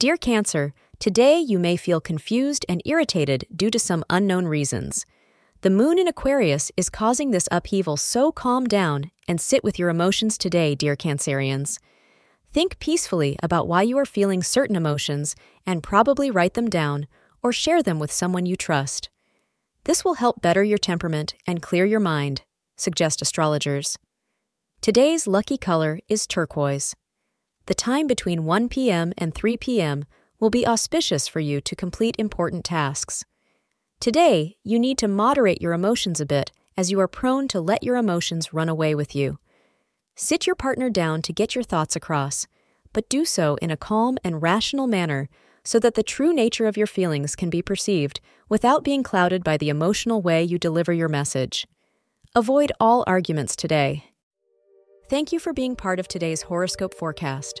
Dear Cancer, today you may feel confused and irritated due to some unknown reasons. The moon in Aquarius is causing this upheaval, so calm down and sit with your emotions today, dear Cancerians. Think peacefully about why you are feeling certain emotions and probably write them down or share them with someone you trust. This will help better your temperament and clear your mind, suggest astrologers. Today's lucky color is turquoise. The time between 1 p.m. and 3 p.m. will be auspicious for you to complete important tasks. Today, you need to moderate your emotions a bit as you are prone to let your emotions run away with you. Sit your partner down to get your thoughts across, but do so in a calm and rational manner so that the true nature of your feelings can be perceived without being clouded by the emotional way you deliver your message. Avoid all arguments today. Thank you for being part of today's horoscope forecast.